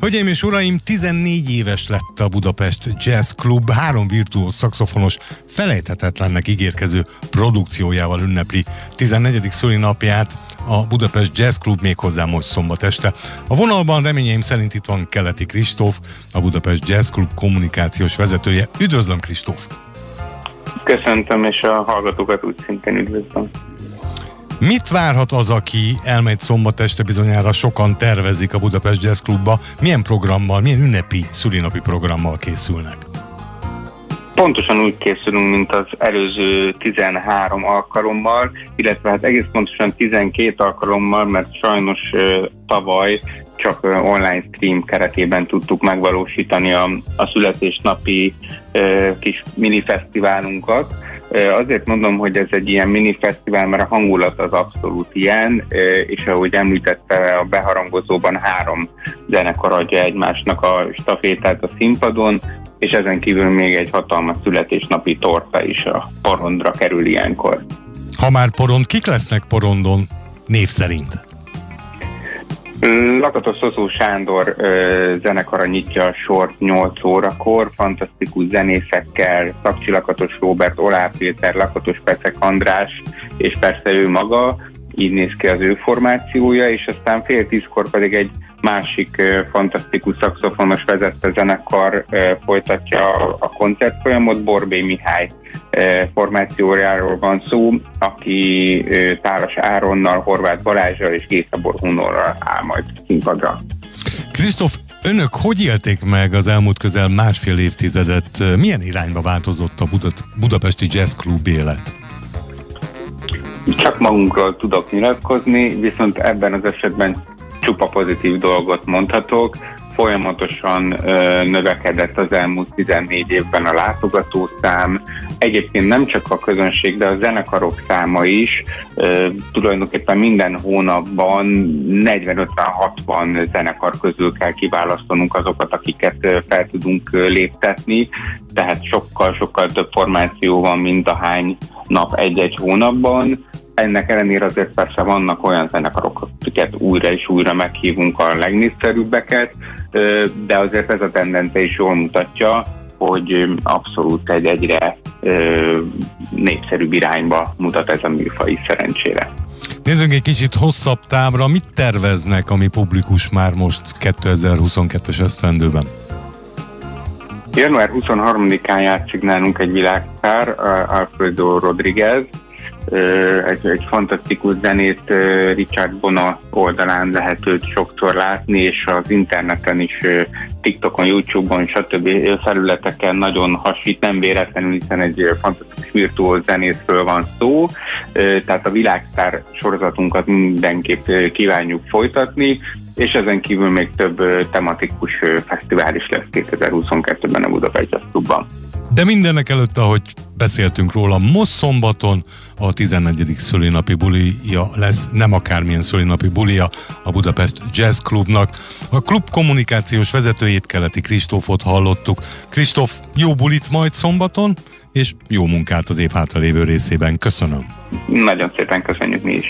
Hölgyeim és uraim, 14 éves lett a Budapest Jazz Club, három virtuóz szaxofonos felejthetetlennek ígérkező produkciójával ünnepli 14. szülinapját a Budapest Jazz Club méghozzá most szombat este. A vonalban reményeim szerint itt van Keleti Kristóf, a Budapest Jazz Club kommunikációs vezetője. Üdvözlöm Kristóf! Köszöntöm, és a hallgatókat úgy szintén üdvözlöm. Mit várhat az, aki elmegy szombat este bizonyára sokan tervezik a Budapest Jazz Clubba? Milyen programmal, milyen ünnepi szülinapi programmal készülnek? Pontosan úgy készülünk, mint az előző 13 alkalommal, illetve hát egész pontosan 12 alkalommal, mert sajnos tavaly csak online stream keretében tudtuk megvalósítani a, a születésnapi kis mini fesztiválunkat Azért mondom, hogy ez egy ilyen mini fesztivál, mert a hangulat az abszolút ilyen, és ahogy említette, a beharangozóban három zenekar adja egymásnak a stafétát a színpadon, és ezen kívül még egy hatalmas születésnapi torta is a porondra kerül ilyenkor. Ha már porond, kik lesznek porondon név szerint? Lakatos Szozó Sándor ö, zenekara nyitja a sort 8 órakor, fantasztikus zenészekkel, Szakcsi Lakatos Róbert, Olá Péter, Lakatos Pecek András, és persze ő maga, így néz ki az ő formációja, és aztán fél tízkor pedig egy másik fantasztikus szakszofonos vezette zenekar folytatja a koncertfolyamot, Borbé Mihály formációjáról van szó, aki Tálas Áronnal, Horváth Balázsral és Gészabor Hunorral áll majd színpadra. Krisztof, önök hogy élték meg az elmúlt közel másfél évtizedet? Milyen irányba változott a Buda- Budapesti Jazz Club élet? Csak magunkról tudok nyilatkozni, viszont ebben az esetben csupa pozitív dolgot mondhatok. Folyamatosan ö, növekedett az elmúlt 14 évben a látogatószám. Egyébként nem csak a közönség, de a zenekarok száma is. Ö, tulajdonképpen minden hónapban 40-50-60 zenekar közül kell kiválasztanunk azokat, akiket fel tudunk léptetni. Tehát sokkal-sokkal több formáció van, mint a hány nap egy-egy hónapban ennek ellenére azért persze vannak olyan zenekarok, akiket újra és újra meghívunk a legnépszerűbbeket, de azért ez a tendencia is jól mutatja, hogy abszolút egy egyre népszerűbb irányba mutat ez a műfaj szerencsére. Nézzünk egy kicsit hosszabb távra, mit terveznek, ami publikus már most 2022-es esztendőben? Január 23-án játszik nálunk egy világszár, Alfredo Rodriguez, egy, egy fantasztikus zenét Richard Bona oldalán lehet őt sokszor látni, és az interneten is, TikTokon, YouTube-on, stb. felületeken nagyon hasít, nem véletlenül, hiszen egy fantasztikus virtuóz zenészről van szó, tehát a világszár sorozatunkat mindenképp kívánjuk folytatni, és ezen kívül még több tematikus fesztivál is lesz 2022-ben a Budapest Jazz Clubban. De mindenek előtt, ahogy beszéltünk róla, most szombaton a 14. szülinapi bulia lesz, nem akármilyen szülinapi bulia a Budapest Jazz Clubnak. A klub kommunikációs vezetőjét Keleti Kristófot hallottuk. Kristóf, jó bulit majd szombaton, és jó munkát az év hátralévő részében. Köszönöm. Nagyon szépen köszönjük mi is.